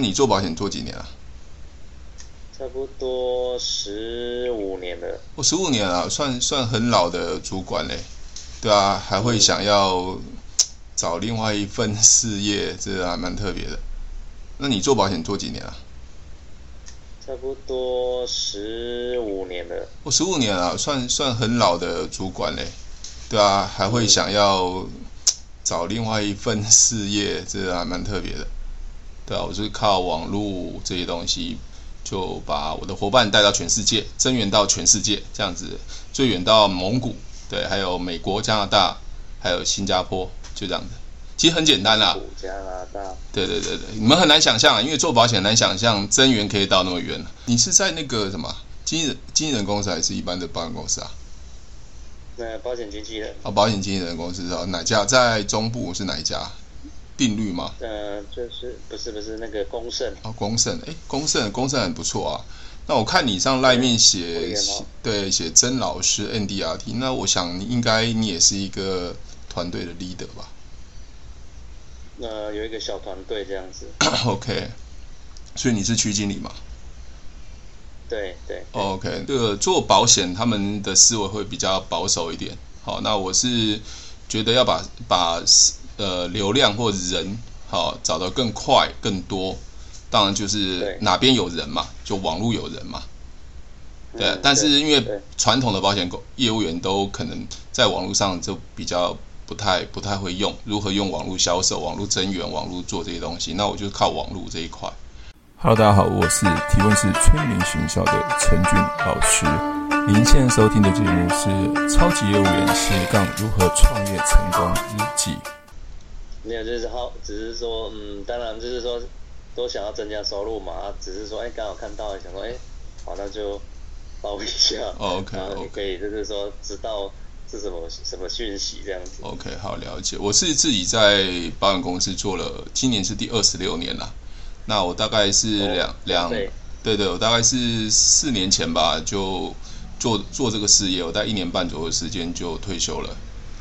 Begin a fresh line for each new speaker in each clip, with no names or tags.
那你做保险做几年了？
差不多十五年了。
我十五年了，算算很老的主管嘞。对啊，还会想要找另外一份事业，这还蛮特别的。那你做保险做几年了？
差不多十五年了。
我十五年了，算算很老的主管嘞。对啊，还会想要找另外一份事业，这还蛮特别的。对啊，我是靠网络这些东西。就把我的伙伴带到全世界，增援到全世界，这样子最远到蒙古，对，还有美国、加拿大，还有新加坡，就这样子。其实很简单啦。
加拿大。
对对对对，你们很难想象啊，因为做保险很难想象增援可以到那么远。你是在那个什么经纪人经纪人公司，还是一般的保险公司啊？
那保险经纪人。
哦，保险经纪人公司哦，哪家在中部是哪一家？定律吗？
呃，就是不是不是那个公盛
哦，公盛哎，公盛公盛很不错啊。那我看你上赖面写对写曾老师 NDRT，那我想你应该你也是一个团队的 leader 吧？
呃，有一个小团队这样子。
OK，所以你是区经理嘛？
对对。
OK，这个做保险他们的思维会比较保守一点。好，那我是觉得要把把。呃，流量或人好、哦、找得更快更多，当然就是哪边有人嘛，就网络有人嘛。对，嗯、但是因为传统的保险业务员都可能在网络上就比较不太不太会用，如何用网络销售、网络增援、网络做这些东西，那我就靠网络这一块。Hello，大家好，我是提问是催眠学校的陈俊老师。您现在收听的节目是《超级业务员斜杠如何创业成功日记》。
没有，就是好，只是说，嗯，当然就是说，都想要增加收入嘛，只是说，哎，刚好看到，想说，哎，好，那就报一下
，OK，
然后你可以就是说知道是什么什么讯息这样子。
OK，好，了解。我是自己在保险公司做了，今年是第二十六年了。那我大概是两两，对对，我大概是四年前吧，就做做这个事业，我大概一年半左右的时间就退休了。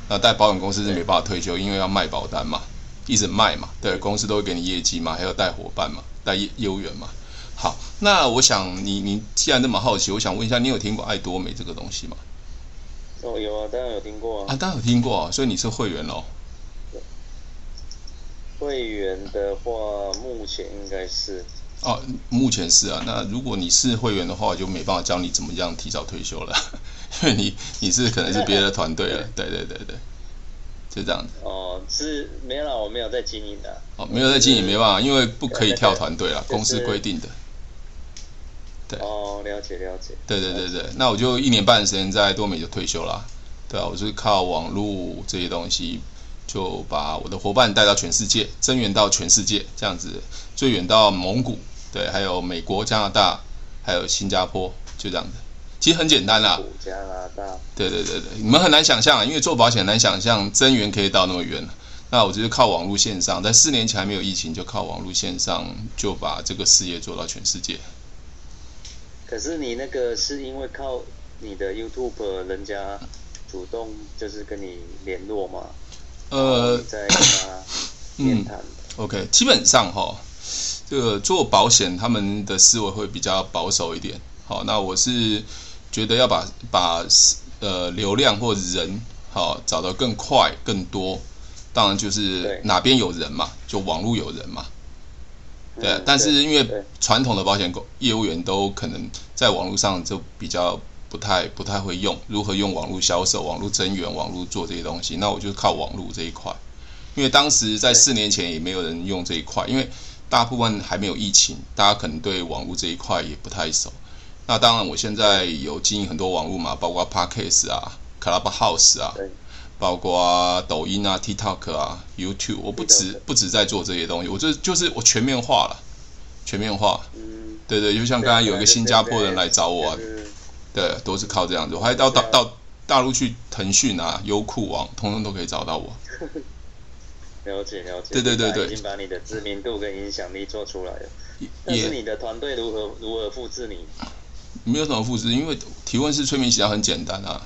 那带保险公司是没办法退休，因为要卖保单嘛，一直卖嘛，对，公司都会给你业绩嘛，还有带伙伴嘛，带业业务员嘛。好，那我想你你既然这么好奇，我想问一下，你有听过爱多美这个东西吗？
哦，有啊，当然有听过啊。
啊，当然有听过啊，所以你是会员喽？
会员的话，目前应该是。
哦，目前是啊。那如果你是会员的话，我就没办法教你怎么样提早退休了。因 为你你是可能是别的 团队了，对对对对，就这样子。
哦，是没有啦，我没有在经营的。
哦，没有在经营，没办法，因为不可以跳团队了，公司规定的。对。
哦，了解了解。
对对对对，那我就一年半的时间在多美就退休了。对啊，我是靠网络这些东西，就把我的伙伴带到全世界，增援到全世界，这样子最远到蒙古，对，还有美国、加拿大，还有新加坡，就这样子。其实很简单啦，
加拿大。
对对对对，你们很难想象啊，因为做保险很难想象增援可以到那么远。那我就是靠网络线上，在四年前还没有疫情，就靠网络线上就把这个事业做到全世界。
可是你那个是因为靠你的 YouTube，人家主动就是跟你联络吗？呃，在跟他面谈。
OK，基本上哈，这个做保险他们的思维会比较保守一点。好，那我是。觉得要把把呃流量或人好、哦、找得更快更多，当然就是哪边有人嘛，就网络有人嘛，对。嗯、但是因为传统的保险业务员都可能在网络上就比较不太不太会用，如何用网络销售、网络增援、网络做这些东西，那我就靠网络这一块。因为当时在四年前也没有人用这一块，因为大部分还没有疫情，大家可能对网络这一块也不太熟。那当然，我现在有经营很多网络嘛，包括 Podcast 啊、Clubhouse 啊，包括抖音啊、TikTok 啊、YouTube，我不止不止在做这些东西，我就就是我全面化了，全面化。嗯。对对，就像刚才有一个新加坡人来找我，对，都是靠这样子。我还到到到大陆去，腾讯啊、优酷网，通通都可以找到我。
了解了解。
对对对对。
已经把你的知名度跟影响力做出来了。但是你的团队如何如何复制你？
没有什么复制，因为提问式催眠学校很简单啊，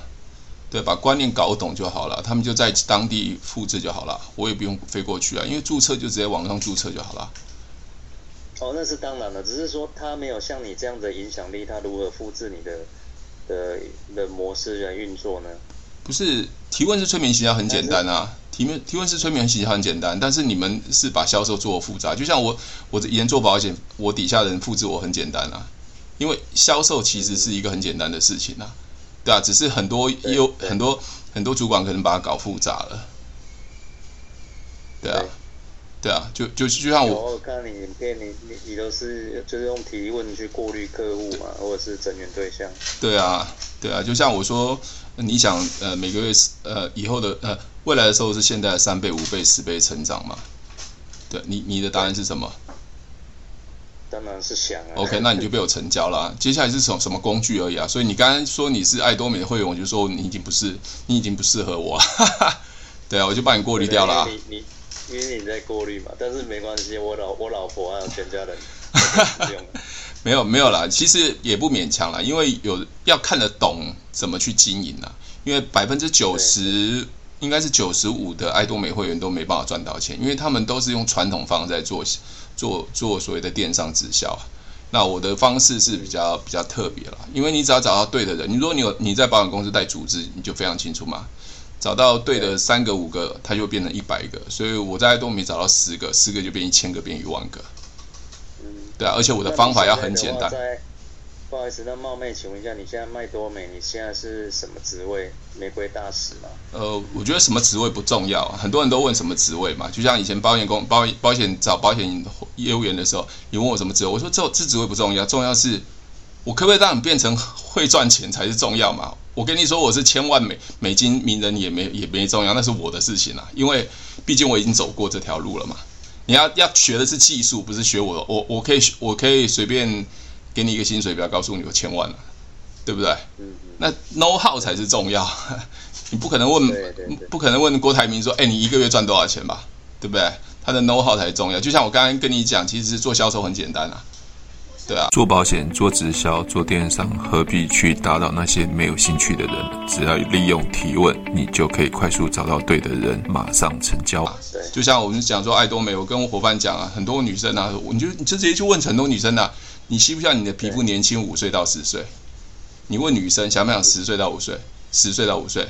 对，把观念搞懂就好了，他们就在当地复制就好了，我也不用飞过去啊，因为注册就直接网上注册就好了。
哦，那是当然了，只是说他没有像你这样的影响力，他如何复制你的的的模式来运作呢？
不是提问式催眠行销很简单啊，提问提问式催眠行销很简单，但是你们是把销售做复杂，就像我我以前做保险，我底下的人复制我很简单啊，因为销售其实是一个很简单的事情啊，对啊，只是很多有很多很多主管可能把它搞复杂了，对啊。对啊，就就就像我，
我看你影片，你你你都是就是用提问去过滤客户嘛，或者是整员对象。
对啊，对啊，就像我说，你想呃每个月呃以后的呃未来的时候是现在的三倍、五倍、十倍成长嘛？对，你你的答案是什么？
当然是想啊。
OK，那你就被我成交了啊。接下来是什么什么工具而已啊？所以你刚刚说你是爱多美的会员，我就说你已经不是，你已经不适合我。对啊，我就把你过滤掉了啊。
你你。因为你在过滤嘛，但是没关系，我老我老婆还有全家人
没有没有啦，其实也不勉强啦，因为有要看得懂怎么去经营啦。因为百分之九十应该是九十五的爱多美会员都没办法赚到钱，因为他们都是用传统方式在做做做所谓的电商直销。那我的方式是比较比较特别了，因为你只要找到对的人，你如果你有你在保险公司带组织，你就非常清楚嘛。找到对的三个五个，它就变成一百个，所以我在爱多米找到十个，十个就变一千个，变一万个。嗯，对啊，而且我的方法要很简单。
不好意思，那冒昧请问一下，你现在卖多美？你现在是什么职位？玫瑰大使吗？
呃，我觉得什么职位不重要，很多人都问什么职位嘛。就像以前保险公保保险找保险业务员的时候，你问我什么职位，我说这这职位不重要，重要是。我可不可以让你变成会赚钱才是重要嘛？我跟你说，我是千万美美金名人也没也没重要，那是我的事情啊。因为毕竟我已经走过这条路了嘛。你要要学的是技术，不是学我。我我可以我可以随便给你一个薪水表，告诉你有千万了，对不对？那 know how 才是重要。你不可能问，不可能问郭台铭说，哎，你一个月赚多少钱吧？对不对？他的 know how 才重要。就像我刚刚跟你讲，其实做销售很简单啊。对啊，
做保险、做直销、做电商，何必去打扰那些没有兴趣的人？只要利用提问，你就可以快速找到对的人，马上成交。
对，就像我们讲说爱多美，我跟我伙伴讲啊，很多女生啊，你就你就直接去问很多女生啊，你希不希望你的皮肤年轻五岁到十岁？你问女生想不想十岁到五岁？十岁到五岁？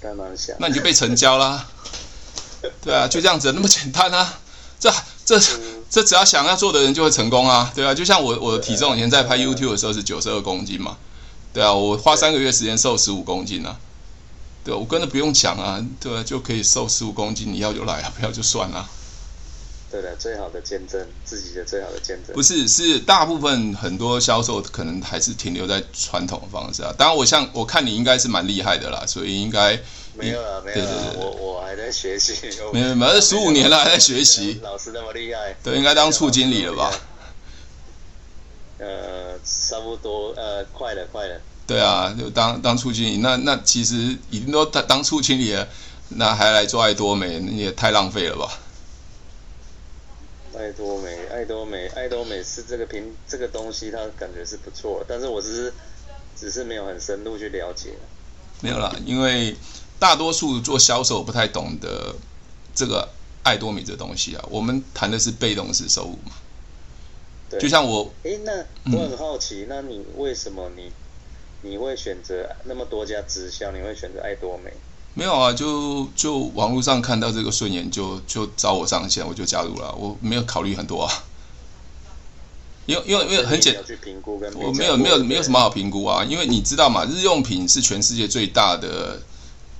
当然想。
那你就被成交啦。对啊，就这样子，那么简单啊，这这。这只要想要做的人就会成功啊，对啊，就像我我的体重以前在拍 YouTube 的时候是九十二公斤嘛，对啊，我花三个月时间瘦十五公斤啊，对，我根本不用讲啊，对啊，就可以瘦十五公斤，你要就来啊，不要就算了。
对的，最好的见证，自己的最好的见证。
不是，是大部分很多销售可能还是停留在传统的方式啊。当然，我像我看你应该是蛮厉害的啦，所以应该。
没有了，没有了，我 我还在学习。
没有没有，十五年了还在学习。
老师那么厉害，
对，应该当处经理了吧？
呃，差不多，呃，快了，快了。
对啊，就当当处经理，那那其实已经都当当处经理了，那还来做爱多美，那也太浪费了吧？
爱多美，爱多美，爱多美是这个平这个东西，它感觉是不错，但是我只是只是没有很深入去了解。
没有啦，因为。大多数做销售不太懂得这个爱多美这东西啊，我们谈的是被动式收入嘛。
对，
就像我，
诶，那我很好奇，嗯、那你为什么你你会选择那么多家直销，你会选择爱多美？
没有啊，就就网络上看到这个顺眼，就就找我上线，我就加入了，我没有考虑很多啊。因为因为因为很简单，我没有没有没有什么好评估啊，因为你知道嘛，日用品是全世界最大的。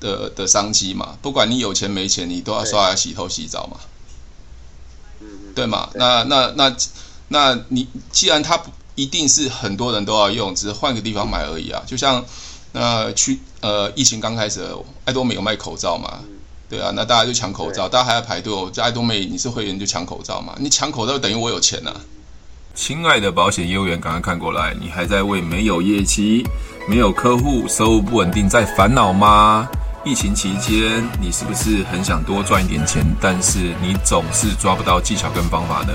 的的商机嘛，不管你有钱没钱，你都要刷牙、洗头、洗澡嘛，对嘛？那那那那你既然它不一定是很多人都要用，只是换个地方买而已啊。就像那去呃疫情刚开始，爱多美有卖口罩嘛，对啊，那大家就抢口罩，大家还要排队哦。在爱多美你是会员就抢口罩嘛，你抢口罩等于我有钱呐、啊。
亲爱的保险业务员，赶快看过来，你还在为没有业绩、没有客户、收入不稳定在烦恼吗？疫情期间，你是不是很想多赚一点钱，但是你总是抓不到技巧跟方法呢？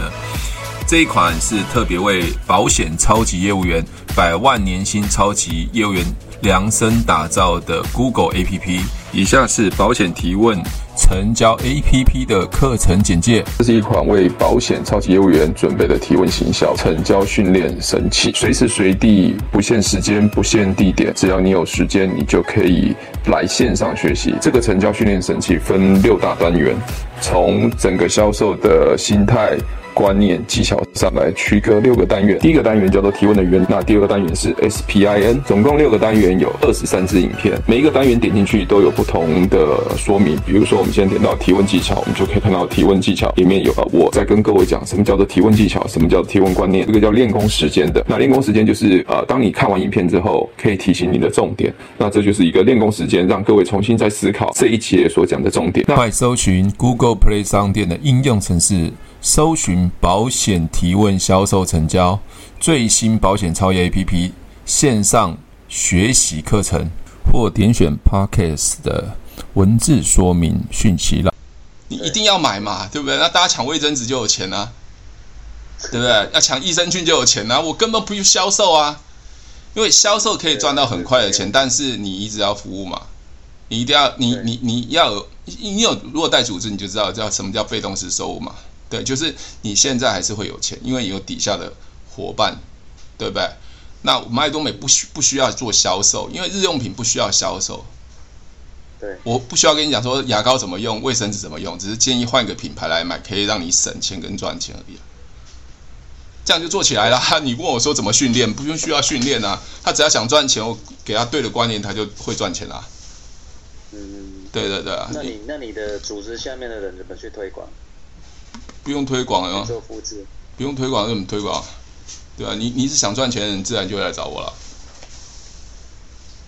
这一款是特别为保险超级业务员、百万年薪超级业务员量身打造的 Google APP。以下是保险提问成交 APP 的课程简介。
这是一款为保险超级业务员准备的提问行销成交训练神器，随时随地，不限时间，不限地点，只要你有时间，你就可以来线上学习。这个成交训练神器分六大单元，从整个销售的心态。观念技巧上来区隔六个单元，第一个单元叫做提问的原，那第二个单元是 SPIN，总共六个单元有二十三支影片，每一个单元点进去都有不同的说明。比如说，我们现在点到提问技巧，我们就可以看到提问技巧里面有啊我在跟各位讲什么叫做提问技巧，什么叫做提问观念，这个叫练功时间的。那练功时间就是呃，当你看完影片之后，可以提醒你的重点，那这就是一个练功时间，让各位重新再思考这一节所讲的重点。
那快搜寻 Google Play 商店的应用程式。搜寻保险提问销售成交最新保险超越 APP 线上学习课程，或点选 Podcast 的文字说明讯息了。
你一定要买嘛，对不对？那大家抢卫生纸就有钱啊，对不对？要抢益生菌就有钱啊。我根本不用销售啊，因为销售可以赚到很快的钱，但是你一直要服务嘛，你一定要你你你要有你有如果带组织，你就知道叫什么叫被动式收入嘛。对，就是你现在还是会有钱，因为有底下的伙伴，对不对？那麦多美不需不需要做销售，因为日用品不需要销售。
对，
我不需要跟你讲说牙膏怎么用，卫生纸怎么用，只是建议换个品牌来买，可以让你省钱跟赚钱而已。这样就做起来了。你问我说怎么训练，不用需要训练啊，他只要想赚钱，我给他对的观念，他就会赚钱啦。
嗯，
对对对啊。
那你那你的组织下面的人怎么去推广？
不用推广了，
做复制，
不用推广怎么推广？对啊，你你是想赚钱的人，自然就会来找我了。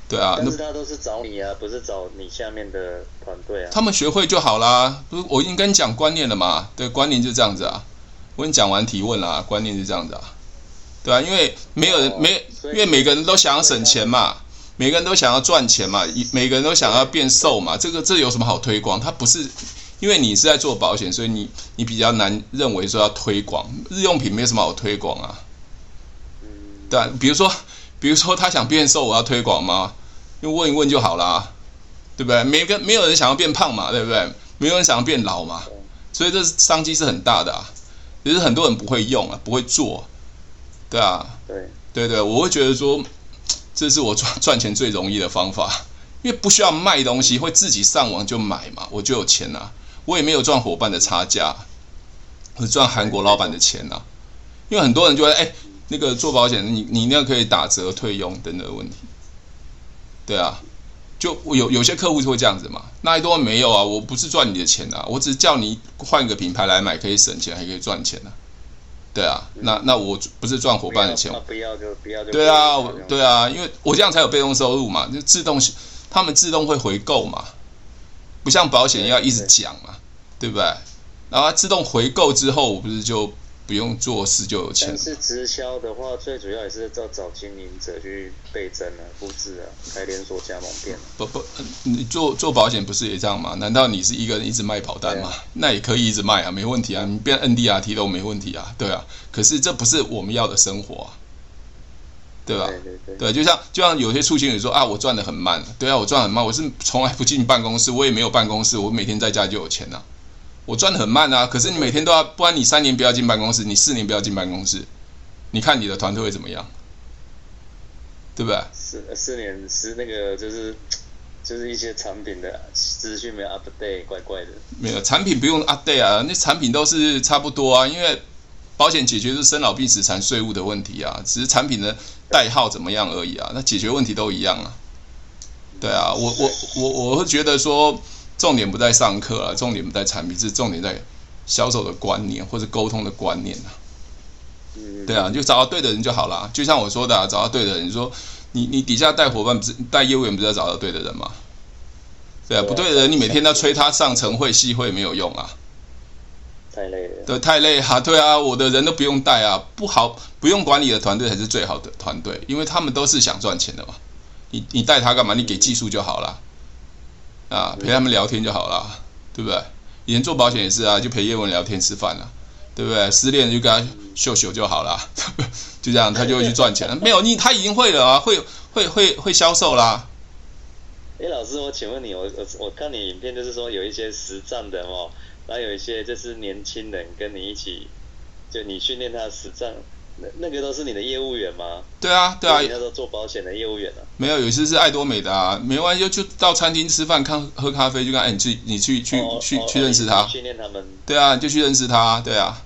对啊，
但是他都是找你啊，不是找你下面的团队啊。
他们学会就好啦，不是我已经跟你讲观念了嘛？对，观念就这样子啊。我跟你讲完提问啦，观念是这样子啊。对啊，因为没有人、哦、没，因为每个人都想要省钱嘛，每个人都想要赚钱嘛，每个人都想要变瘦嘛，这个这有什么好推广？他不是。因为你是在做保险，所以你你比较难认为说要推广日用品，没有什么好推广啊。对啊，比如说比如说他想变瘦，我要推广吗？就问一问就好啦，对不对？没个没有人想要变胖嘛，对不对？没有人想要变老嘛，所以这商机是很大的啊。只是很多人不会用啊，不会做，对啊，
对
对对，我会觉得说这是我赚赚钱最容易的方法，因为不需要卖东西，会自己上网就买嘛，我就有钱呐。我也没有赚伙伴的差价，我赚韩国老板的钱呐、啊。因为很多人就会哎，那个做保险，你你那样可以打折退佣等等的问题。对啊，就有有些客户就会这样子嘛。那一多没有啊，我不是赚你的钱啊，我只是叫你换个品牌来买，可以省钱还可以赚钱啊。对啊，那那我不是赚伙伴的钱，
不要就不要就
对啊，对啊，因为我这样才有被动收入嘛，就自动他们自动会回购嘛。不像保险要一直讲嘛，对，不对？然后它自动回购之后，我不是就不用做事就有钱？
但是直销的话，最主要也是要找经营者去倍增啊、复制啊、开连锁加盟店。
不不，你做做保险不是也这样吗？难道你是一个人一直卖保单吗？啊、那也可以一直卖啊，没问题啊，你变 NDRT 都没问题啊，对啊。可是这不是我们要的生活啊。对吧？对，对，对，对，就像就像有些出行人说啊，我赚得很慢。对啊，我赚很慢，我是从来不进办公室，我也没有办公室，我每天在家就有钱呐、啊。我赚得很慢啊，可是你每天都要，不然你三年不要进办公室，你四年不要进办公室，你看你的团队会怎么样？对不对？
四四年是那个就是就是一些产品的资讯没有 update，怪怪的。
没有产品不用 update 啊，那产品都是差不多啊，因为。保险解决是生老病死残税务的问题啊，只是产品的代号怎么样而已啊，那解决问题都一样啊。对啊，我我我我会觉得说，重点不在上课啊，重点不在产品，是重点在销售的观念或者沟通的观念啊。对啊，就找到对的人就好了。就像我说的啊，找到对的人，你说你你底下带伙伴不是带业务员，不是要找到对的人吗？对啊，不对的人，你每天都催他上晨会、细会没有用啊。
太累了，
对，太累哈，对啊，我的人都不用带啊，不好，不用管理的团队才是最好的团队，因为他们都是想赚钱的嘛。你你带他干嘛？你给技术就好了，啊，陪他们聊天就好了，对不对？以前做保险也是啊，就陪叶文聊天吃饭了，对不对？失恋就跟他秀秀就好了，就这样他就会去赚钱了。没有你，他已经会了啊，会会会会销售啦，
哎，老师，我请问你，我我我看你影片就是说有一些实战的哦，然后有一些就是年轻人跟你一起，就你训练他实战。那那个都是你的业务员吗？
对啊，对啊，
你那时候做保险的业务员啊。
没有，有一些是爱多美的啊，没关系，就就到餐厅吃饭，看喝咖啡，就看，哎，你去，你去去去去认识他，
训练他们。
对啊，就去认识他，对啊。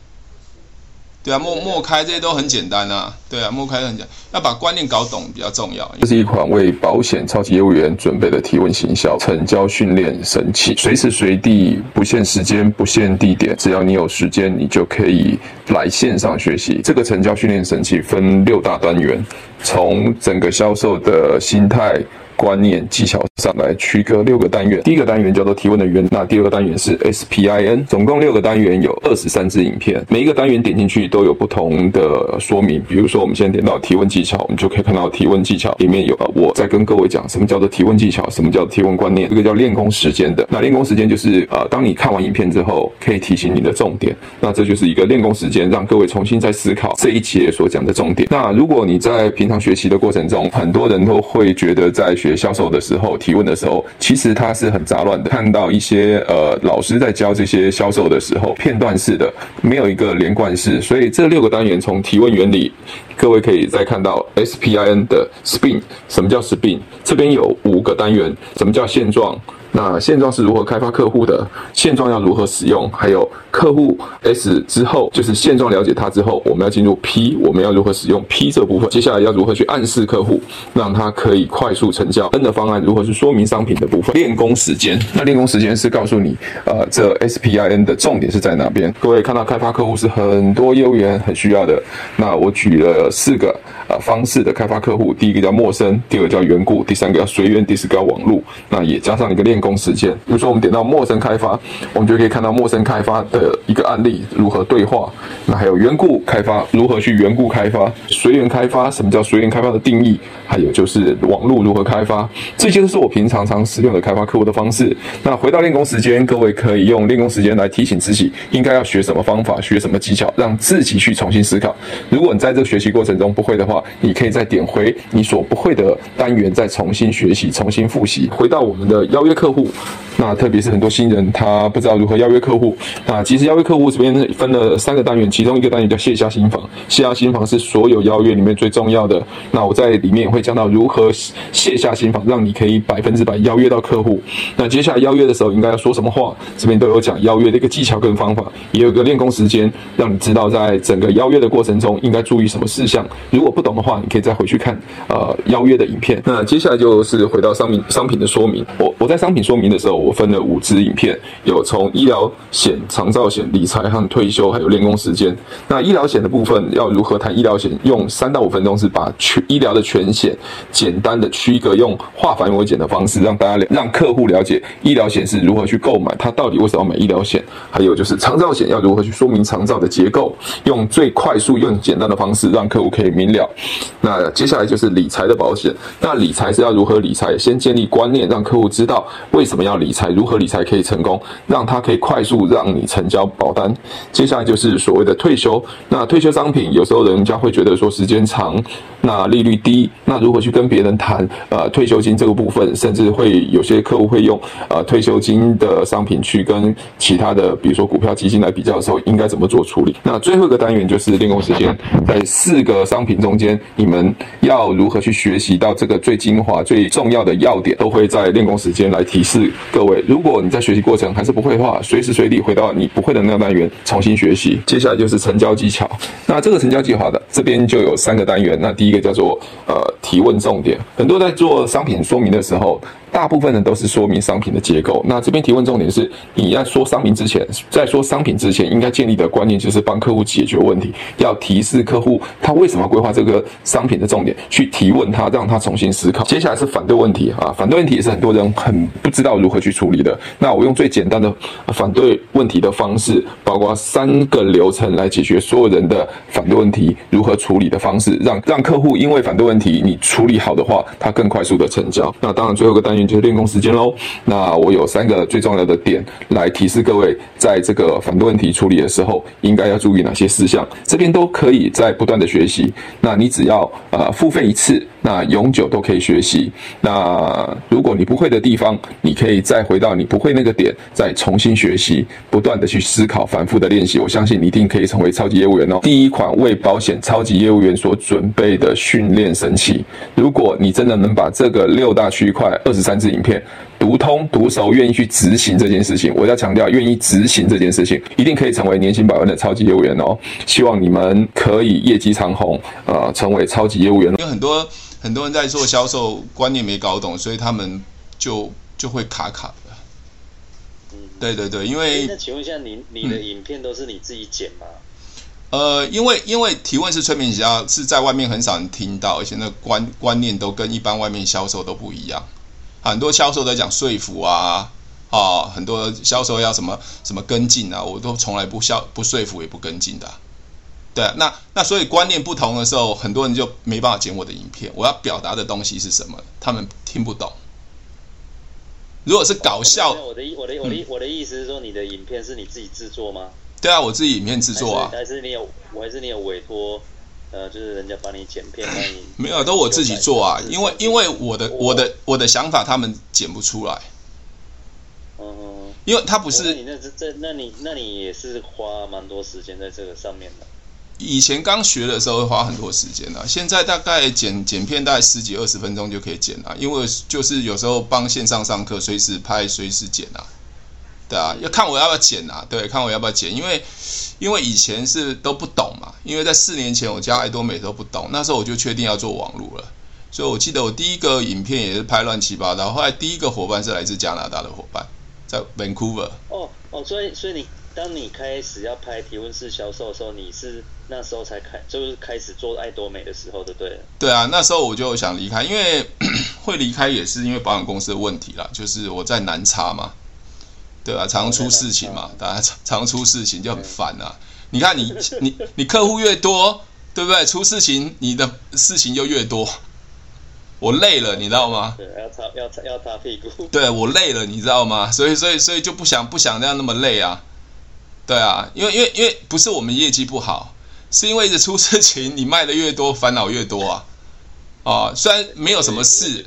对啊，默默开这些都很简单啊。对啊，默开很简单，要把观念搞懂比较重要。
这是一款为保险超级业务员准备的提问行销成交训练神器，随时随地不限时间、不限地点，只要你有时间，你就可以来线上学习。这个成交训练神器分六大单元，从整个销售的心态。观念技巧上来区隔六个单元，第一个单元叫做提问的源，那第二个单元是 SPIN，总共六个单元有二十三支影片，每一个单元点进去都有不同的说明。比如说，我们现在点到提问技巧，我们就可以看到提问技巧里面有我在跟各位讲什么叫做提问技巧，什么叫做提问观念，这个叫练功时间的。那练功时间就是呃，当你看完影片之后，可以提醒你的重点，那这就是一个练功时间，让各位重新再思考这一节所讲的重点。那如果你在平常学习的过程中，很多人都会觉得在学销售的时候提问的时候，其实它是很杂乱的。看到一些呃老师在教这些销售的时候，片段式的，没有一个连贯式。所以这六个单元从提问原理，各位可以再看到 SPIN 的 Spin，什么叫 Spin？这边有五个单元，什么叫现状？那现状是如何开发客户的？现状要如何使用？还有客户 S 之后，就是现状了解他之后，我们要进入 P，我们要如何使用 P 这部分？接下来要如何去暗示客户，让他可以快速成交？N 的方案如何去说明商品的部分？练功时间，那练功时间是告诉你，呃，这 SPIN 的重点是在哪边？各位看到开发客户是很多业务员很需要的，那我举了四个呃方式的开发客户，第一个叫陌生，第二个叫缘故，第三个叫随缘，第四个叫网络，那也加上一个练。工时间，比如说我们点到陌生开发，我们就可以看到陌生开发的一个案例如何对话。那还有缘故开发，如何去缘故开发？随缘开发，什么叫随缘开发的定义？还有就是网络如何开发？这些都是我平常常使用的开发客户的方式。那回到练功时间，各位可以用练功时间来提醒自己应该要学什么方法，学什么技巧，让自己去重新思考。如果你在这个学习过程中不会的话，你可以再点回你所不会的单元，再重新学习，重新复习。回到我们的邀约课客户。那特别是很多新人，他不知道如何邀约客户。那其实邀约客户这边分了三个单元，其中一个单元叫卸下心防。卸下心防是所有邀约里面最重要的。那我在里面会讲到如何卸下心防，让你可以百分之百邀约到客户。那接下来邀约的时候应该要说什么话，这边都有讲邀约的一个技巧跟方法，也有个练功时间，让你知道在整个邀约的过程中应该注意什么事项。如果不懂的话，你可以再回去看呃邀约的影片。那接下来就是回到商品商品的说明。我我在商品说明的时候，我分了五支影片，有从医疗险、长照险、理财和退休，还有练功时间。那医疗险的部分要如何谈医疗险？用三到五分钟是把全医疗的全险简单的区隔，用化繁为简的方式让大家让客户了解医疗险是如何去购买，他到底为什么要买医疗险？还有就是长照险要如何去说明长照的结构，用最快速、用简单的方式让客户可以明了。那接下来就是理财的保险，那理财是要如何理财？先建立观念，让客户知道为什么要理财，如何理财可以成功，让他可以快速让你成交保单。接下来就是所谓的退休。那退休商品有时候人家会觉得说时间长，那利率低，那如何去跟别人谈呃退休金这个部分？甚至会有些客户会用呃退休金的商品去跟其他的，比如说股票基金来比较的时候，应该怎么做处理？那最后一个单元就是练功时间，在四个商品中间，你们要如何去学习到这个最精华、最重要的要点，都会在练功时间来提提示各位。如果你在学习过程还是不会的话，随时随地回到你不会的那个单元重新学习。接下来就是成交技巧。那这个成交计划的这边就有三个单元。那第一个叫做呃提问重点。很多在做商品说明的时候，大部分人都是说明商品的结构。那这边提问重点是，你要说商品之前，在说商品之前，应该建立的观念就是帮客户解决问题，要提示客户他为什么规划这个商品的重点，去提问他，让他重新思考。接下来是反对问题啊，反对问题也是很多人很不知道如何去处理的。那我用最简单的反对问题的方式，包括三个流程来解决所有人的反对问题如何处理的方式，让让客户因为反对问题，你处理好的话，他更快速的成交。那当然，最后一个单就是练功时间喽。那我有三个最重要的点来提示各位，在这个反对问题处理的时候，应该要注意哪些事项。这边都可以在不断的学习。那你只要呃付费一次，那永久都可以学习。那如果你不会的地方，你可以再回到你不会那个点，再重新学习，不断的去思考，反复的练习。我相信你一定可以成为超级业务员哦。第一款为保险超级业务员所准备的训练神器，如果你真的能把这个六大区块、二十三支影片读通、读熟，愿意去执行这件事情，我要强调，愿意执行这件事情，一定可以成为年薪百万的超级业务员哦。希望你们可以业绩长虹，呃，成为超级业务员。
因为很多很多人在做销售，观念没搞懂，所以他们就就会卡卡的。嗯，对对对，因为
那请问一下，你你的影片都是你自己剪吗？嗯
呃，因为因为提问是催眠学是在外面很少人听到，而且那观观念都跟一般外面销售都不一样。很多销售在讲说服啊，啊，很多销售要什么什么跟进啊，我都从来不销不说服也不跟进的啊。对啊，那那所以观念不同的时候，很多人就没办法剪我的影片。我要表达的东西是什么，他们听不懂。如果是搞笑，
我的意我的我的我的意思是说，你的影片是你自己制作吗？
对啊，我自己影片制作啊。
还是，是你有，我还是你有委托，呃，就是人家帮你剪片，帮你。
没有，都我自己做啊，因为因为我的我的我的想法他们剪不出来。
嗯。
因为他不是。
那你那这这，那你那你也是花蛮多时间在这个上面的。
以前刚学的时候会花很多时间啊，现在大概剪剪片大概十几二十分钟就可以剪了，因为就是有时候帮线上上课，随时拍，随时剪啊。对啊，要看我要不要剪啊？对，看我要不要剪，因为因为以前是都不懂嘛，因为在四年前我加爱多美都不懂，那时候我就确定要做网络了，所以我记得我第一个影片也是拍乱七八糟，后来第一个伙伴是来自加拿大的伙伴，在 Vancouver。
哦哦，所以所以你当你开始要拍提问式销售的时候，你是那时候才开，就是开始做爱多美的时候，对不对？
对啊，那时候我就想离开，因为 会离开也是因为保险公司的问题啦，就是我在南差嘛。对啊，常出事情嘛，大家 常常出事情就很烦啊。你看你你你客户越多，对不对？出事情你的事情就越多，我累了，你知道吗？
对，要擦要擦要擦屁股。
对，我累了，你知道吗？所以所以所以就不想不想那样那么累啊。对啊，因为因为因为不是我们业绩不好，是因为一直出事情，你卖的越多，烦恼越多啊。啊，虽然没有什么事。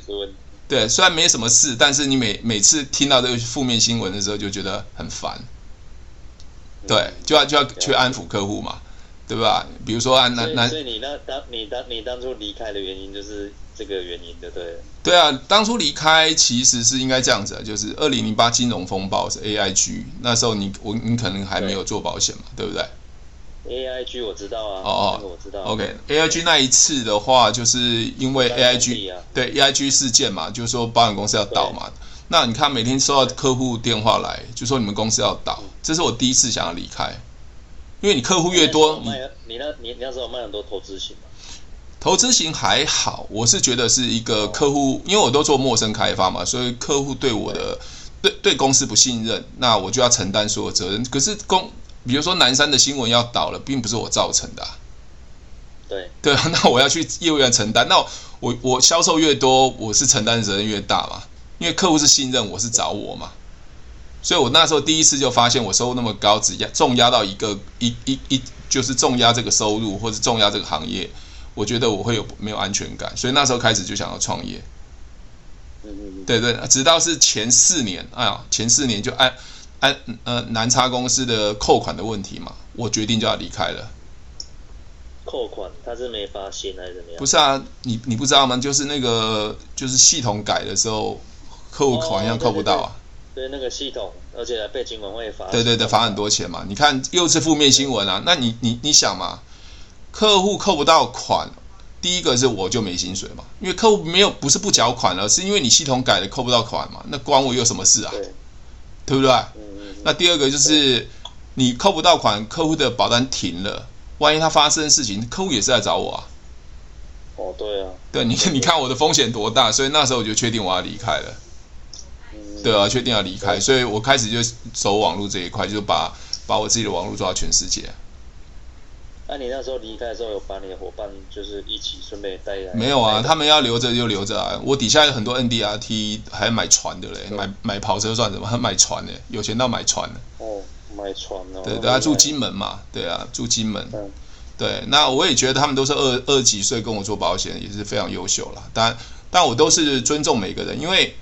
对，虽然没什么事，但是你每每次听到这个负面新闻的时候，就觉得很烦。对，就要就要去安抚客户嘛，对吧？比如说啊，那那，
所以你那当你当你当初离开的原因就是这个原因，对不对？
对啊，当初离开其实是应该这样子，就是二零零八金融风暴是 AIG，那时候你我你可能还没有做保险嘛，对不对
？A I G 我知道啊，
哦哦，
我知道。
OK，A I G 那一次的话，就是因为 A I G 对 A I G 事件嘛，就是说保险公司要倒嘛。那你看每天收到客户电话来，就说你们公司要倒，这是我第一次想要离开，因为你客户越多，
你你那你那时候卖很多投资型嘛？
投资型还好，我是觉得是一个客户，因为我都做陌生开发嘛，所以客户对我的对对公司不信任，那我就要承担所有责任。可是公比如说南山的新闻要倒了，并不是我造成的啊。
对
对啊，那我要去业务员承担。那我我销售越多，我是承担的责任越大嘛。因为客户是信任我，是找我嘛。所以我那时候第一次就发现，我收入那么高，只压重压到一个一一一，就是重压这个收入，或者重压这个行业，我觉得我会有没有安全感。所以那时候开始就想要创业。对对，直到是前四年，哎呀，前四年就按。哎，呃，南差公司的扣款的问题嘛，我决定就要离开了。
扣款，他是没发现还是怎么样？
不是啊，你你不知道吗？就是那个，就是系统改的时候，客户款项扣不到啊。
哦、对，那个系统，而且还被金管会罚。
对对对，罚很多钱嘛。你看，又是负面新闻啊。那你你你想嘛，客户扣不到款，第一个是我就没薪水嘛，因为客户没有不是不缴款了，是因为你系统改了扣不到款嘛，那关我有什么事啊？对，对不对？嗯那第二个就是你扣不到款，客户的保单停了，万一他发生事情，客户也是来找我啊。
哦，对啊。
对，你你看我的风险多大，所以那时候我就确定我要离开了。对啊，确定要离开，所以我开始就走网络这一块，就把把我自己的网络做到全世界。
那、啊、你那时候离开的时候，有把你的伙伴就是一起顺便带来？
没有啊，他们要留着就留着啊。我底下有很多 NDRT 还买船的嘞，买买跑车算什么？还 买船呢？有钱到买船呢。
哦，买船哦。
对，大家住金门嘛，对啊，住金门。嗯。对，那我也觉得他们都是二二十几岁跟我做保险，也是非常优秀了。但但我都是尊重每个人，因为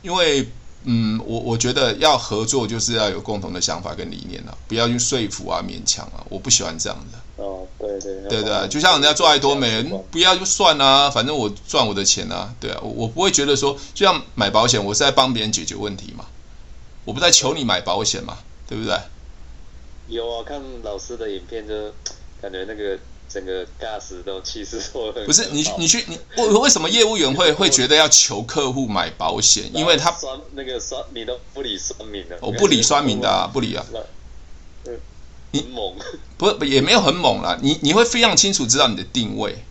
因为。嗯，我我觉得要合作就是要有共同的想法跟理念啊，不要去说服啊、勉强啊，我不喜欢这样的。
哦，对对对，
对对，就像人家做爱多美，不要就算啊，反正我赚我的钱啊，对啊，我我不会觉得说，就像买保险，我是在帮别人解决问题嘛，我不在求你买保险嘛，对不对？
有啊，看老师的影片就感觉那个。整个 gas 都气势错了。不
是你，你去你为为什么业务员会会觉得要求客户买保险？因为他
酸那个酸，你都不理酸民的。
我不理酸民的啊，不理啊。
你猛？
不也没有很猛啦。你你会非常清楚知道你的定位，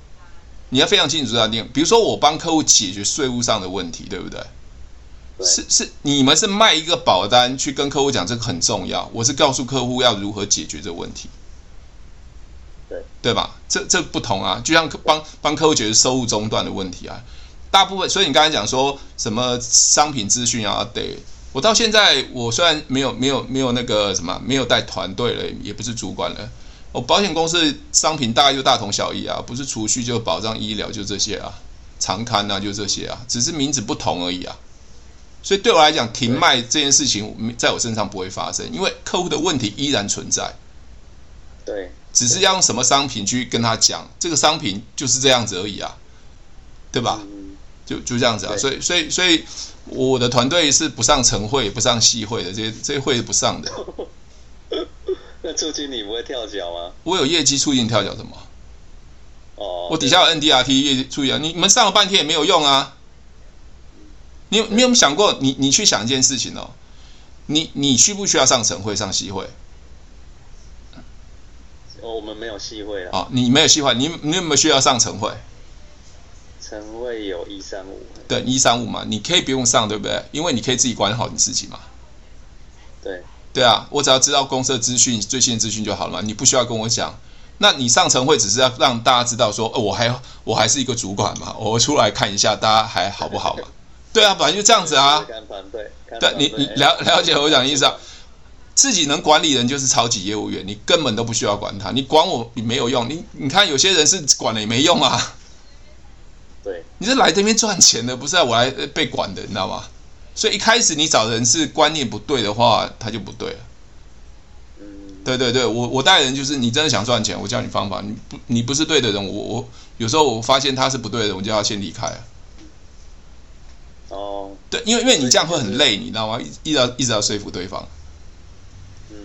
你要非常清楚知道定位。比如说我帮客户解决税务上的问题，对不对？
对。
是是，你们是卖一个保单去跟客户讲这个很重要。我是告诉客户要如何解决这个问题。对吧？这这不同啊，就像帮帮客户解决收入中断的问题啊，大部分。所以你刚才讲说什么商品资讯啊，对，我到现在我虽然没有没有没有那个什么，没有带团队了，也不是主管了，我保险公司商品大概就大同小异啊，不是储蓄就保障医疗就这些啊，长刊啊就这些啊，只是名字不同而已啊。所以对我来讲，停卖这件事情在我身上不会发生，因为客户的问题依然存在。
对。
只是要用什么商品去跟他讲，这个商品就是这样子而已啊，对吧？就就这样子啊，所以所以所以我的团队是不上晨会、不上夕会的，这些这些会是不上的。
那促进你不会跳脚吗？
我有业绩促进跳脚什么？
哦，
我底下有 NDRT 业绩促进，你们上了半天也没有用啊。你有你有没有想过，你你去想一件事情哦，你你需不需要上晨会、上夕会？
哦我们没有夕会啊。
哦，你没有夕会，你你有没有需要上晨会？
晨会有一三五。
对，一三五嘛，你可以不用上，对不对？因为你可以自己管好你自己嘛。
对。
对啊，我只要知道公司的资讯、最新的资讯就好了嘛，你不需要跟我讲。那你上层会只是要让大家知道说，哦，我还我还是一个主管嘛，我出来看一下大家还好不好嘛？对啊，反正就这样子啊。对，你你了了解我讲的意思啊。自己能管理人就是超级业务员，你根本都不需要管他，你管我你没有用，你你看有些人是管了也没用啊。
对，
你是来这边赚钱的，不是我来被管的，你知道吗？所以一开始你找人是观念不对的话，他就不对了。
嗯，
对对对，我我带人就是你真的想赚钱，我教你方法，你不你不是对的人，我我有时候我发现他是不对的，我就要先离开。
哦，
对，因为因为你这样会很累，你知道吗？一直要一直要说服对方。嗯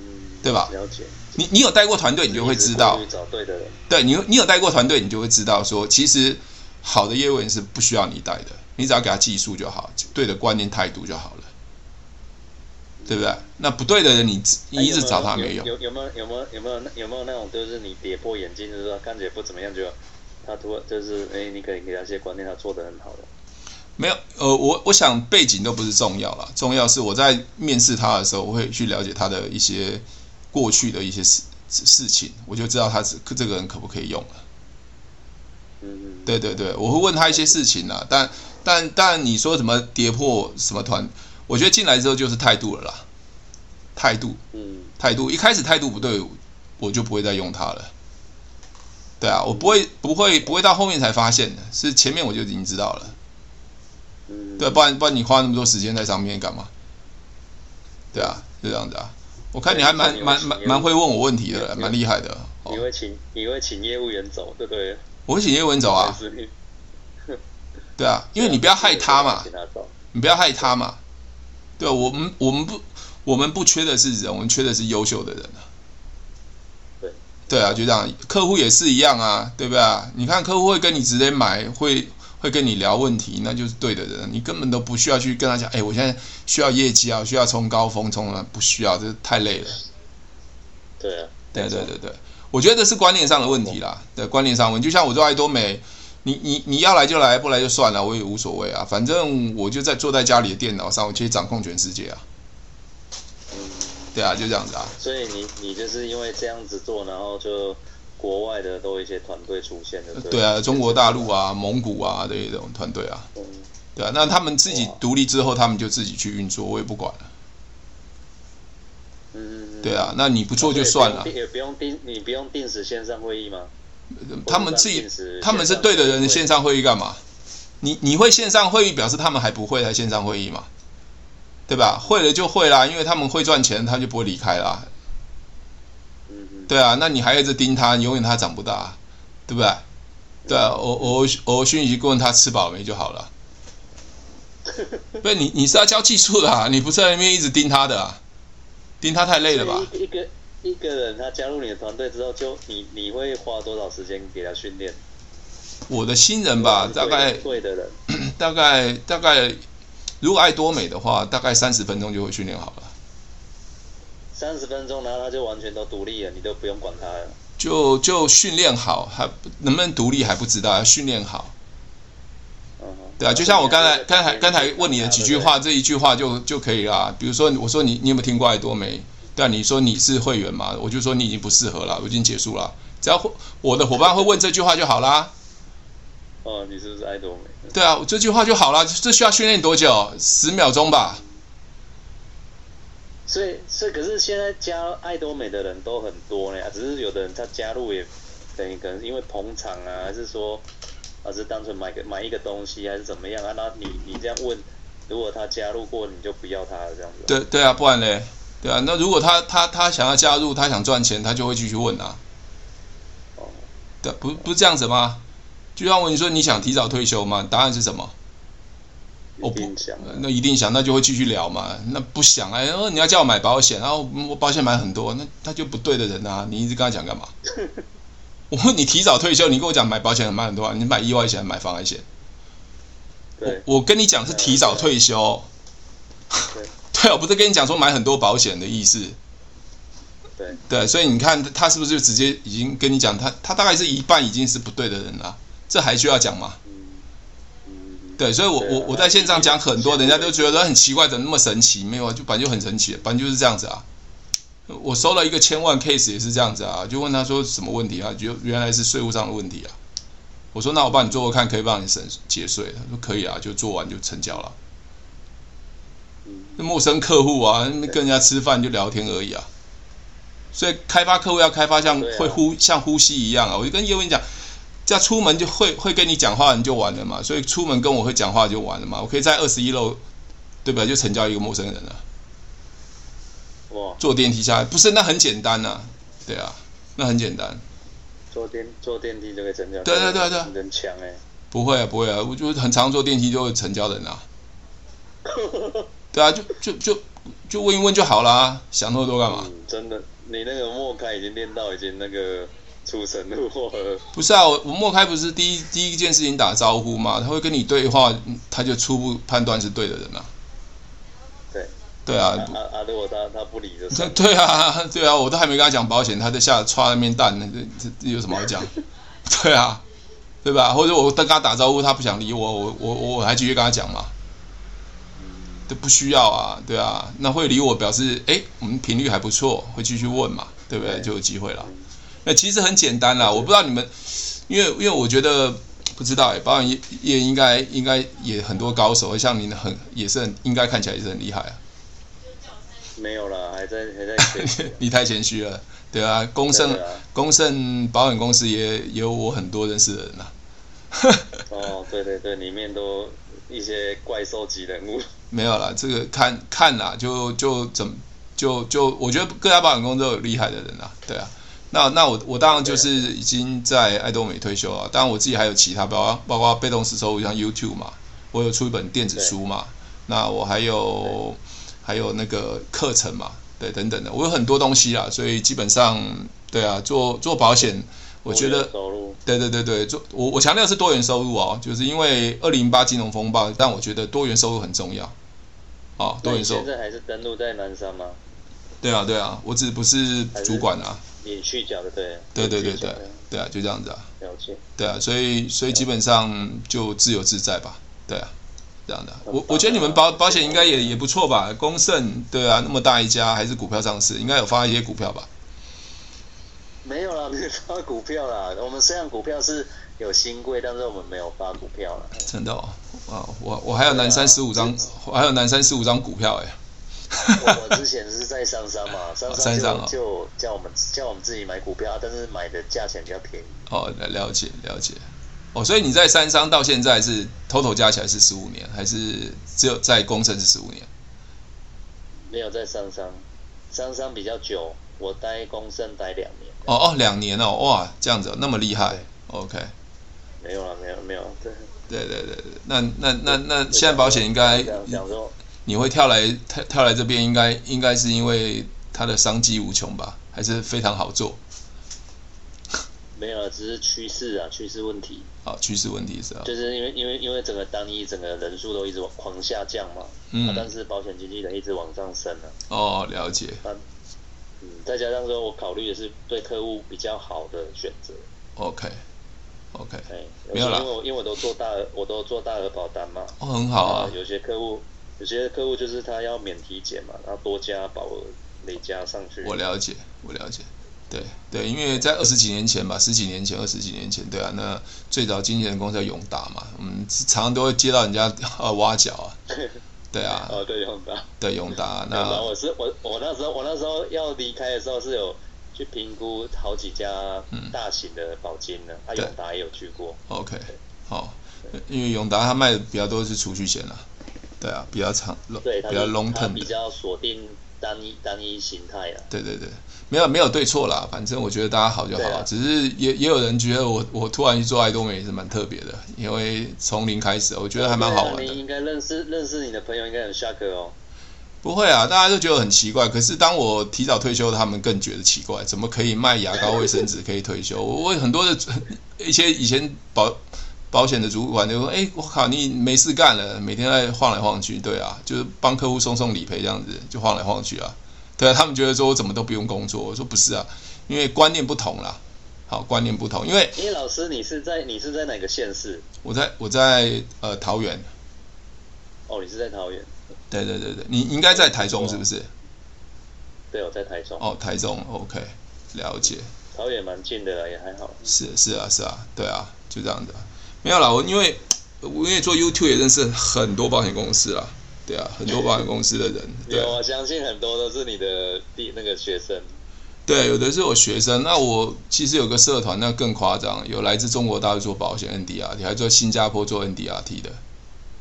对吧？
了解。
你你有带过团队，你就会知道。
找对的人。
对，你你有带过团队，你就会知道说，其实好的业务员是不需要你带的，你只要给他技术就好，对的观念态度就好了，对不对？那不对的人，你你一直找他没用。
有有没有有没有有没有有没有那种，就是你跌破眼镜，就是说看起来不怎么样，就他突然就是哎，你可以给他一些观念，他做得很好的。
没有，呃，我我想背景都不是重要了，重要是我在面试他的时候，我会去了解他的一些。过去的一些事事情，我就知道他是这个人可不可以用了。
嗯，
对对对，我会问他一些事情啦，但但但你说什么跌破什么团，我觉得进来之后就是态度了啦，态度，
嗯，
态度，一开始态度不对，我就不会再用它了。对啊，我不会不会不会到后面才发现的，是前面我就已经知道了。
嗯，
对，不然不然你花那么多时间在上面干嘛？对啊，就这样子啊。我看你还蛮蛮蛮蛮会问我问题的，蛮厉害的。
你会请你会请业务员走，对不对？
我会请业文走啊。对啊，因为你不要害他嘛，你不要害他嘛。对啊，我们我们不我们不缺的是人，我们缺的是优秀的人啊。
对。
对啊，就这样，客户也是一样啊，对不对？你看客户会跟你直接买，会。会跟你聊问题，那就是对的人，你根本都不需要去跟他讲，哎，我现在需要业绩啊，需要冲高峰，冲啊不需要，这太累了。
对啊，
对对对对，我觉得是观念上的问题啦，对，观念上问题，就像我做爱多美，你你你要来就来，不来就算了，我也无所谓啊，反正我就在坐在家里的电脑上，我可以掌控全世界啊。
嗯，
对啊，就这样子啊。
所以你你就是因为这样子做，然后就国外的都有一些团队出现的。
对啊，中国大陆啊、蒙古啊这种团队啊。嗯。对啊，那他们自己独立之后，他们就自己去运作，我也不管了。
嗯。
对啊，那你不做就算了。
也不用定，你不用定时线上会议吗？
他们自己，他们是对的人，线上会议干嘛？你你会线上会议，表示他们还不会来线上会议嘛？对吧？会了就会啦，因为他们会赚钱，他就不会离开啦。对啊，那你还一直盯他，永远他长不大，对不对？对啊，我我我讯息过问他吃饱没就好了。不是你你是要教技术的啊，你不是在那边一直盯他的啊？盯他太累了吧？
一个一个人他加入你的团队之后，就你你会花多少时间给他训练？
我的新人吧，大概
对的人，
大概大概。如果爱多美的话，大概三十分钟就会训练好了。
三十分钟，然后他就完全都独立了，你都不用管他了。
就就训练好，还能不能独立还不知道，要训练好。对啊，就像我刚才刚才刚才问你的几句话，这一句话就就可以啦。比如说，我说你你有没有听过爱多美？对啊，你说你是会员嘛，我就说你已经不适合了，我已经结束了。只要我的伙伴会问这句话就好啦。
哦，你是不是爱多美？
对啊，这句话就好了。这需要训练多久？十秒钟吧。
所以，所以可是现在加爱多美的人都很多呢，只是有的人他加入也等于可能因为捧场啊，还是说，还是单纯买个买一个东西，还是怎么样啊？那你你这样问，如果他加入过，你就不要他了这样子。
对对啊，不然嘞，对啊，那如果他他他想要加入，他想赚钱，他就会继续问啊。
哦。
对，不不是这样子吗？就像我你说你想提早退休吗？答案是什么？
我不想。
那一定想，那就会继续聊嘛。那不想哎，哦，你要叫我买保险，然后我保险买很多，那他就不对的人啊！你一直跟他讲干嘛？我问你提早退休，你跟我讲买保险买很多啊，你买意外险买防癌险。
对。
我我跟你讲是提早退休。
对。
对，我不是跟你讲说买很多保险的意思。
对。
对，所以你看他是不是就直接已经跟你讲，他他大概是一半已经是不对的人了。这还需要讲吗？对，所以我我我在线上讲很多，人家都觉得很奇怪，怎么那么神奇？没有啊，就反正就很神奇，反正就是这样子啊。我收了一个千万 case 也是这样子啊，就问他说什么问题啊？就原来是税务上的问题啊。我说那我帮你做做看，可以帮你省节税。他说可以啊，就做完就成交了。那陌生客户啊，跟人家吃饭就聊天而已啊。所以开发客户要开发像会呼像呼吸一样啊，我就跟业务员讲。这样出门就会会跟你讲话，你就完了嘛。所以出门跟我会讲话就完了嘛。我可以在二十一楼，对吧？就成交一个陌生人了。
哇！
坐电梯下来，不是那很简单呐、啊。对啊，那很简单。
坐电坐电梯就可以成交。
对对对对。
人强哎。
不会啊，不会啊，我就很常坐电梯就会成交人啊。对啊，就就就就问一问就好啦，想那么多干嘛、
嗯？真的，你那个莫开已经练到已经那个。出神入化了
不是啊，我我默开不是第一第一件事情打招呼嘛，他会跟你对话，他就初步判断是对的人啊。对。啊。
啊啊！如果他他不理的。
对对啊，对啊，我都还没跟他讲保险，他在下刷那面蛋，这这有什么好讲？对啊，对吧？或者我跟他打招呼，他不想理我，我我我还继续跟他讲嘛。都不需要啊，对啊，那会理我表示，哎，我们频率还不错，会继续问嘛，对不对？就有机会了。那其实很简单啦，我不知道你们，因为因为我觉得不知道哎，保险业业应该应该也很多高手，像您很也是很应该看起来也是很厉害啊。
没有了，还在还在。
你太谦虚了，对啊，公盛公盛保险公司也也有我很多认识的人呐。
哦，对对对，里面都一些怪兽级人物。
没有啦，这个看看啦，就就怎么就就我觉得各家保险公司都有厉害的人啦，对啊。那那我我当然就是已经在爱多美退休了，当然我自己还有其他，包括包括被动式收入，像 YouTube 嘛，我有出一本电子书嘛，那我还有还有那个课程嘛，对等等的，我有很多东西啊，所以基本上对啊，做做保险，我觉得对对对对，做我我强调是多元收入哦，就是因为二零零八金融风暴，但我觉得多元收入很重要，哦，多元收入。
现在还是登录在南山吗？
对啊对啊，我只不是主管啊。
你去缴的对，
对对对对，对啊，就这样子啊。
了解。
对啊，所以所以基本上就自由自在吧，对啊，这样的。我我觉得你们保保险应该也也不错吧，公盛对啊，那么大一家还是股票上市，应该有发一些股票吧？
没有啦，没有发股票啦。我们虽然股票是有新贵，但是我们没有发股票啦。
真的哦，啊，我我还有南山十五张，我还有南山十五张股票哎。
我 我之前是在商商嘛，商商就、哦、就叫我们叫我们自己买股票，但是买的价钱比较便宜。
哦，了解了解。哦，所以你在三商到现在是 total 加起来是十五年，还是只有在公盛是十五年？
没有在三商，三商比较久，我待公盛待两年。
哦哦，两年哦，哇，这样子那么厉害，OK。
没有了，没有没有，对。
对对对对，那那那那现在保险应该，你会跳来跳跳来这边，应该应该是因为它的商机无穷吧，还是非常好做？
没有，只是趋势啊，趋势问题。
好、哦，趋势问题是啊。
就是因为因为因为整个单一整个人数都一直往狂下降嘛，嗯、啊，但是保险经纪人一直往上升了、啊。
哦，了解。
啊、嗯，再加上说我考虑的是对客户比较好的选
择。Okay,
哎，
没有啦，
因为我因为我都做大额，我都做大额保单嘛。
哦，很好啊。
有些客户，有些客户就是他要免体检嘛，然后多加保额累加上去。
我了解，我了解。对对，因为在二十几年前吧，十几年前，二十几年前，对啊，那最早经纪人公司叫永达嘛，嗯，常常都会接到人家呃挖角啊，对啊，
哦对 永达，
对永达，那
我是我我那时候我那时候要离开的时候是有去评估好几家大型的保金的，他、嗯啊、永达也有去过
，OK，好，因为永达他卖的比较多是储蓄险啊，对啊，比较长，
对，
比较 long term，
比较锁定单一单一形态啊，
对对对。没有没有对错啦，反正我觉得大家好就好。啊、只是也也有人觉得我我突然去做爱多美也是蛮特别的，因为从零开始，我觉得还蛮好玩的。
你应该认识认识你的朋友应该很 shock 哦。
不会啊，大家都觉得很奇怪。可是当我提早退休，他们更觉得奇怪，怎么可以卖牙膏、卫生纸可以退休？我我很多的 一些以前保保险的主管就说：“哎，我靠，你没事干了，每天在晃来晃去，对啊，就是帮客户送送理赔这样子，就晃来晃去啊。”对啊，他们觉得说我怎么都不用工作，我说不是啊，因为观念不同啦。好，观念不同，因为
因为老师你是在你是在哪个县市？
我在我在呃桃园。
哦，你是在桃园？
对对对对，你应该在台中是不是？
对，我在台中。
哦，台中，OK，了解。
桃园蛮近的啦，也还好。
是是啊是啊，对啊，就这样的。没有啦，我因为 我因为做 YouTube 也认识很多保险公司啦。对啊，很多保险公司的人，对
有，我相信很多都是你的第那个学生。
对，有的是我学生。那我其实有个社团，那更夸张，有来自中国大陆做保险 NDRT，还做新加坡做 NDRT 的。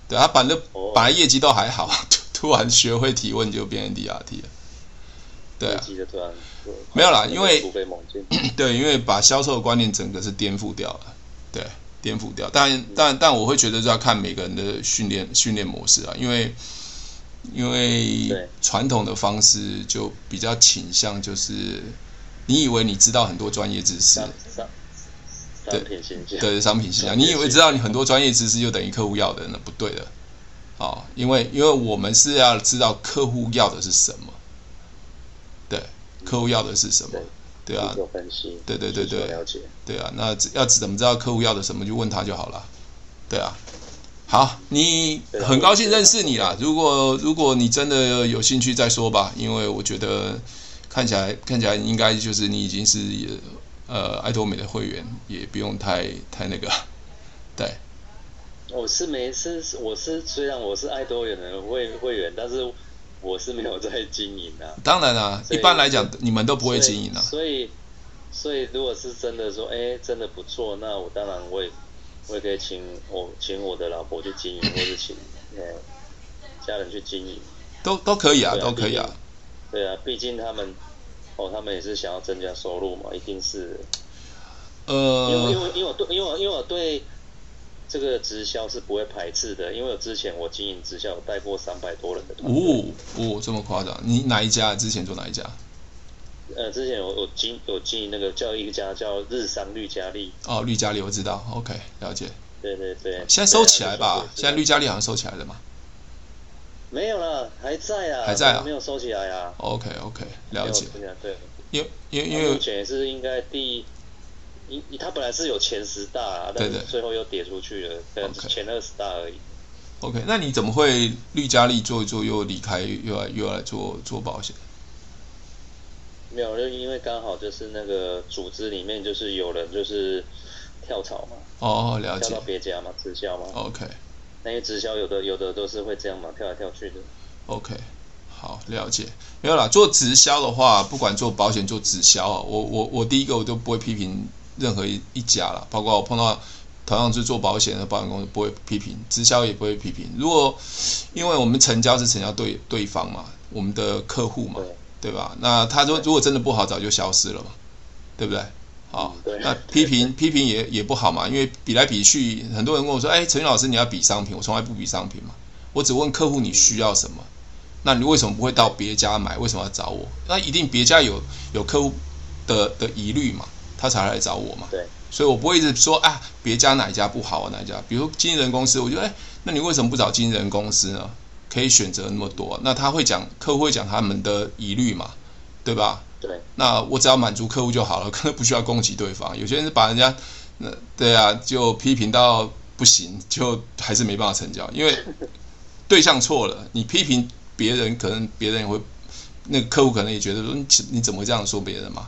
对，他本来本来业绩都还好，突然学会提问就变 NDRT 了。对啊，没有啦，因为 对，因为把销售的观念整个是颠覆掉了，对，颠覆掉。但但但我会觉得就要看每个人的训练训练模式啊，因为。因为传统的方式就比较倾向就是，你以为你知道很多专业知识，对对商品形象，你以为知道你很多专业知识就等于客户要的，那不对的，哦，因为因为我们是要知道客户要的是什么，对，客户要的是什么，对啊，对对对对，了解对啊，那要怎么知道客户要的什么，就问他就好了，对啊。好，你很高兴认识你啦。如果如果你真的有兴趣再说吧，因为我觉得看起来看起来应该就是你已经是呃爱多美的会员，也不用太太那个。对，
我是没是我是虽然我是爱多美的会会员，但是我是没有在经营啊。
当然啦，一般来讲你们都不会经营啊。
所以所以如果是真的说，哎，真的不错，那我当然我也。我也可以请我请我的老婆去经营，或者请呃家人去经营，
都都可以啊，都可以啊。
对啊，毕竟他们哦，他们也是想要增加收入嘛，一定是。
呃。
因为因为因为我对因为我因为我对这个直销是不会排斥的，因为我之前我经营直销，我带过三百多人的团队。
哦哦，这么夸张？你哪一家？之前做哪一家？
呃，之前我我经我经营那个叫一家叫日商绿佳丽
哦，绿佳丽我知道，OK，了解。
对对对。
现在收起来吧，现在绿佳丽好像收起来了嘛？
没有了，还在啊。
还在啊？
没有收起来啊。
OK OK，了解。
对。
因为因为因为
目前是应该第，一，它本来是有前十大啊，但是最后又跌出去了，对，前二十大而已。
OK，那你怎么会绿佳丽做一做又离开，又来又来做做保险？
没有，就因为刚好就是那个组织里面就是有人就是跳槽嘛。
哦，了解。
跳到别家嘛，直销嘛。
OK。
那些直销有的有的都是会这样嘛，跳来跳去的。
OK，好，了解。没有啦，做直销的话，不管做保险做直销啊，我我我第一个我都不会批评任何一一家了，包括我碰到同样是做保险的保险公司不会批评，直销也不会批评。如果因为我们成交是成交对对方嘛，我们的客户嘛，对，对吧？那他说如果真的不好，早就消失了嘛，对不对？好，那批评批评也也不好嘛，因为比来比去，很多人跟我说，哎，陈老师你要比商品，我从来不比商品嘛，我只问客户你需要什么。那你为什么不会到别家买？为什么要找我？那一定别家有有客户的的疑虑嘛，他才来找我嘛。
对，
所以我不会一直说啊，别家哪一家不好啊，哪一家？比如经纪人公司，我觉得哎，那你为什么不找经纪人公司呢？可以选择那么多，那他会讲，客户会讲他们的疑虑嘛，对吧？
对。那
我只要满足客户就好了，可能不需要攻击对方。有些人是把人家，那对啊，就批评到不行，就还是没办法成交，因为 对象错了，你批评。别人可能别人也会，那个客户可能也觉得说，你怎么会这样说别人嘛？